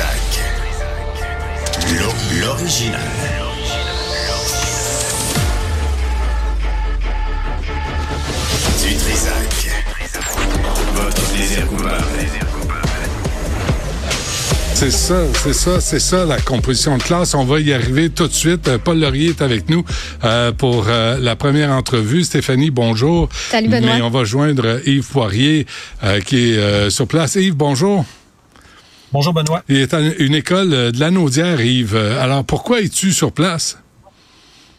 Trisac. L'original. Du Trisac. Votre plaisir coupable. C'est ça, c'est ça, c'est ça la composition de classe. On va y arriver tout de suite. Euh, Paul Laurier est avec nous euh, pour euh, la première entrevue. Stéphanie, bonjour. Salut Benoît. Mais on va joindre Yves Poirier euh, qui est euh, sur place. Yves, bonjour. Bonjour Benoît. Il est à une école euh, de la Naudière, Yves. Euh, Alors pourquoi es-tu sur place?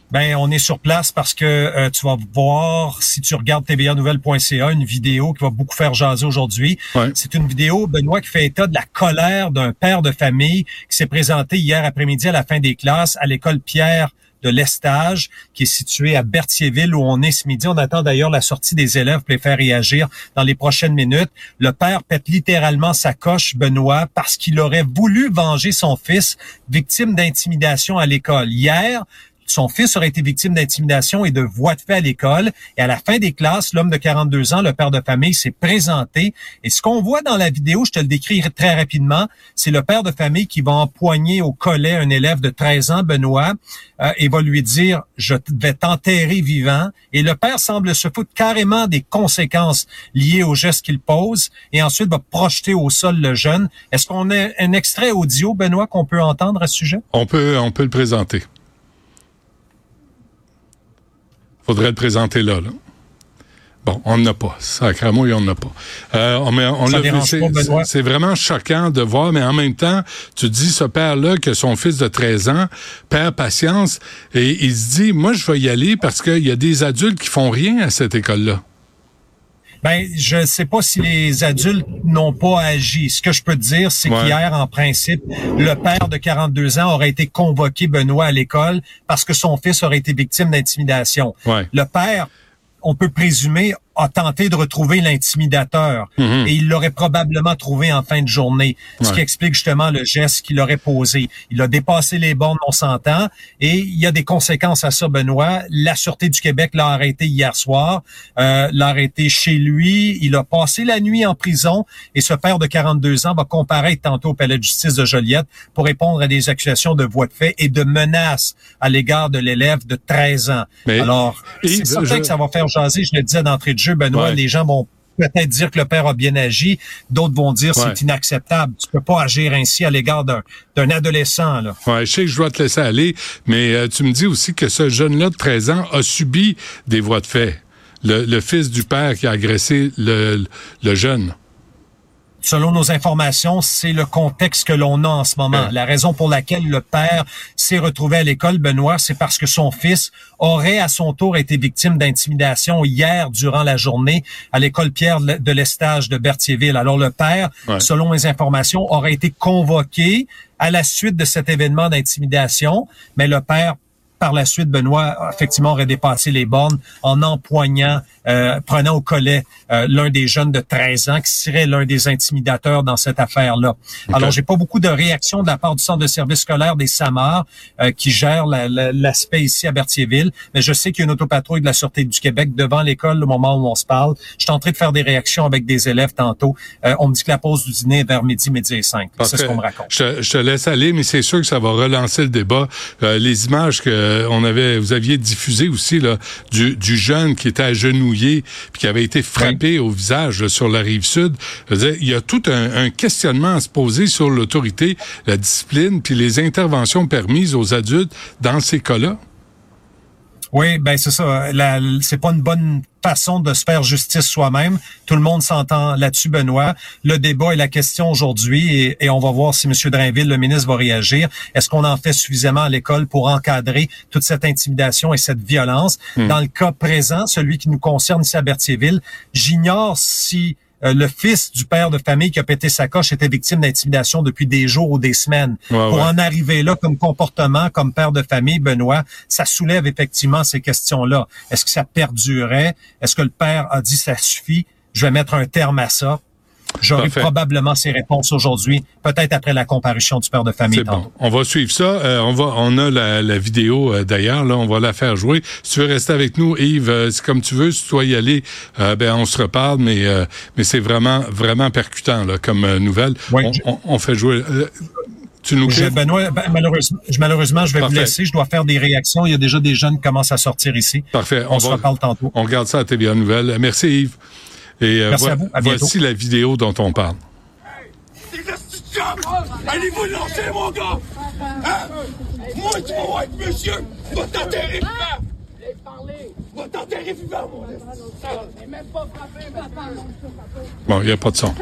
Ben, on est sur place parce que euh, tu vas voir, si tu regardes tvanouvelle.ca, une vidéo qui va beaucoup faire jaser aujourd'hui. Ouais. C'est une vidéo, Benoît, qui fait état de la colère d'un père de famille qui s'est présenté hier après-midi à la fin des classes à l'école Pierre de l'Estage, qui est située à Berthierville, où on est ce midi. On attend d'ailleurs la sortie des élèves pour les faire réagir dans les prochaines minutes. Le père pète littéralement sa coche, Benoît, parce qu'il aurait voulu venger son fils, victime d'intimidation à l'école. Hier, son fils aurait été victime d'intimidation et de voies de fait à l'école. Et à la fin des classes, l'homme de 42 ans, le père de famille, s'est présenté. Et ce qu'on voit dans la vidéo, je te le décris très rapidement, c'est le père de famille qui va empoigner au collet un élève de 13 ans, Benoît, euh, et va lui dire, je vais t'enterrer vivant. Et le père semble se foutre carrément des conséquences liées au geste qu'il pose et ensuite va projeter au sol le jeune. Est-ce qu'on a un extrait audio, Benoît, qu'on peut entendre à ce sujet? On peut, on peut le présenter. Faudrait le présenter là, là. Bon, on n'a pas. Sacrément, on n'a pas. Euh, on, on c'est vraiment choquant de voir, mais en même temps, tu dis ce père-là que son fils de 13 ans perd patience et il se dit, moi, je vais y aller parce qu'il y a des adultes qui font rien à cette école-là. Ben, je sais pas si les adultes n'ont pas agi. Ce que je peux te dire, c'est Ouais. qu'hier, en principe, le père de 42 ans aurait été convoqué, Benoît, à l'école parce que son fils aurait été victime d'intimidation. Ouais. Le père, on peut présumer, a tenté de retrouver l'intimidateur Mhm. et il l'aurait probablement trouvé en fin de journée, ce Ouais. qui explique justement le geste qu'il aurait posé. Il a dépassé les bornes, on s'entend, et il y a des conséquences à ça, Benoît. La Sûreté du Québec l'a arrêté hier soir, euh, l'a arrêté chez lui, il a passé la nuit en prison, et ce père de 42 ans va comparaître tantôt au palais de justice de Joliette pour répondre à des accusations de voie de fait et de menaces à l'égard de l'élève de 13 ans. Mais, Alors, c'est certain je- que ça va faire jaser, je le disais d'entrée de jeu, Benoît, Ouais. les gens vont peut-être dire que le père a bien agi, d'autres vont dire Ouais. c'est inacceptable. Tu peux pas agir ainsi à l'égard d'un d'un adolescent. Là. Ouais, je sais que je dois te laisser aller, mais euh, tu me dis aussi que ce jeune-là de 13 ans a subi des voies de fait. Le, le fils du père qui a agressé le, le jeune. Selon nos informations, c'est le contexte que l'on a en ce moment. La raison pour laquelle le père s'est retrouvé à l'école, Benoît, c'est parce que son fils aurait à son tour été victime d'intimidation hier durant la journée à l'école Pierre de l'Estage de Berthierville. Alors le père, Ouais. selon les informations, aurait été convoqué à la suite de cet événement d'intimidation, mais le père par la suite, Benoît, effectivement, aurait dépassé les bornes en empoignant, euh, prenant au collet euh, l'un des jeunes de 13 ans qui serait l'un des intimidateurs dans cette affaire-là. Alors, j'ai pas beaucoup de réactions de la part du centre de service scolaire des SAMAR euh, qui gère la- la- l'aspect ici à Berthierville, mais je sais qu'il y a une autopatrouille de la Sûreté du Québec devant l'école au moment où on se parle. Je suis en train de faire des réactions avec des élèves tantôt. Euh, on me dit que la pause du dîner est vers midi, midi et cinq. C'est ce qu'on me raconte. Je, te- je te laisse aller, mais c'est sûr que ça va relancer le débat. Euh, les images que on avait, vous aviez diffusées aussi là, du, du jeune qui était agenouillé puis qui avait été frappé au visage là, sur la rive sud. Dire, il y a tout un, un questionnement à se poser sur l'autorité, la discipline puis les interventions permises aux adultes dans ces cas-là. Oui, ben c'est ça. La- C'est pas une bonne façon de se faire justice soi-même. Tout le monde s'entend là-dessus, Benoît. Le débat et la question aujourd'hui, et, et on va voir si M. Drainville, le ministre, va réagir. Est-ce qu'on en fait suffisamment à l'école pour encadrer toute cette intimidation et cette violence? Dans le cas présent, celui qui nous concerne ici à Berthierville, j'ignore si euh, le fils du père de famille qui a pété sa coche était victime d'intimidation depuis des jours ou des semaines. Ouais, Pour ouais. en arriver là comme comportement, comme père de famille, Benoît, ça soulève effectivement ces questions-là. Est-ce que ça perdurait? Est-ce que le père a dit ça suffit? Je vais mettre un terme à ça. J'aurai probablement ces réponses aujourd'hui, peut-être après la comparution du père de famille. Bon. On va suivre ça. Euh, on va, on a la, la vidéo euh, d'ailleurs. Là, on va la faire jouer. Si tu veux rester avec nous, Yves, euh, c'est comme tu veux. Si tu dois y aller, ben on se reparle. Mais, euh, mais c'est vraiment, vraiment percutant là, comme nouvelle. Oui, on, je- on- on fait jouer. Tu nous Je? Benoît, ben, malheureusement, je, malheureusement, je vais Parfait. vous laisser. Je dois faire des réactions. Il y a déjà des jeunes qui commencent à sortir ici. Parfait. On, se va- reparle tantôt. On regarde ça à TVA Nouvelle. Merci Yves. Et euh, Merci vo- à vous. À voici la vidéo dont on parle. Allez-vous lancer, mon gars! Hein? Moi, tu vas avec monsieur! Va t'enterrer vivant! Va t'enterrer vivant, mon Bon, il n'y a pas de son.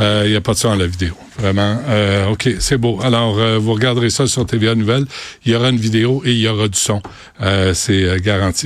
Euh, Il n'y a pas de son à la vidéo. Vraiment. Euh, OK, c'est beau. Alors, euh, vous regarderez ça sur TVA Nouvelle. Il y aura une vidéo et il y aura du son. Euh, c'est euh, garanti.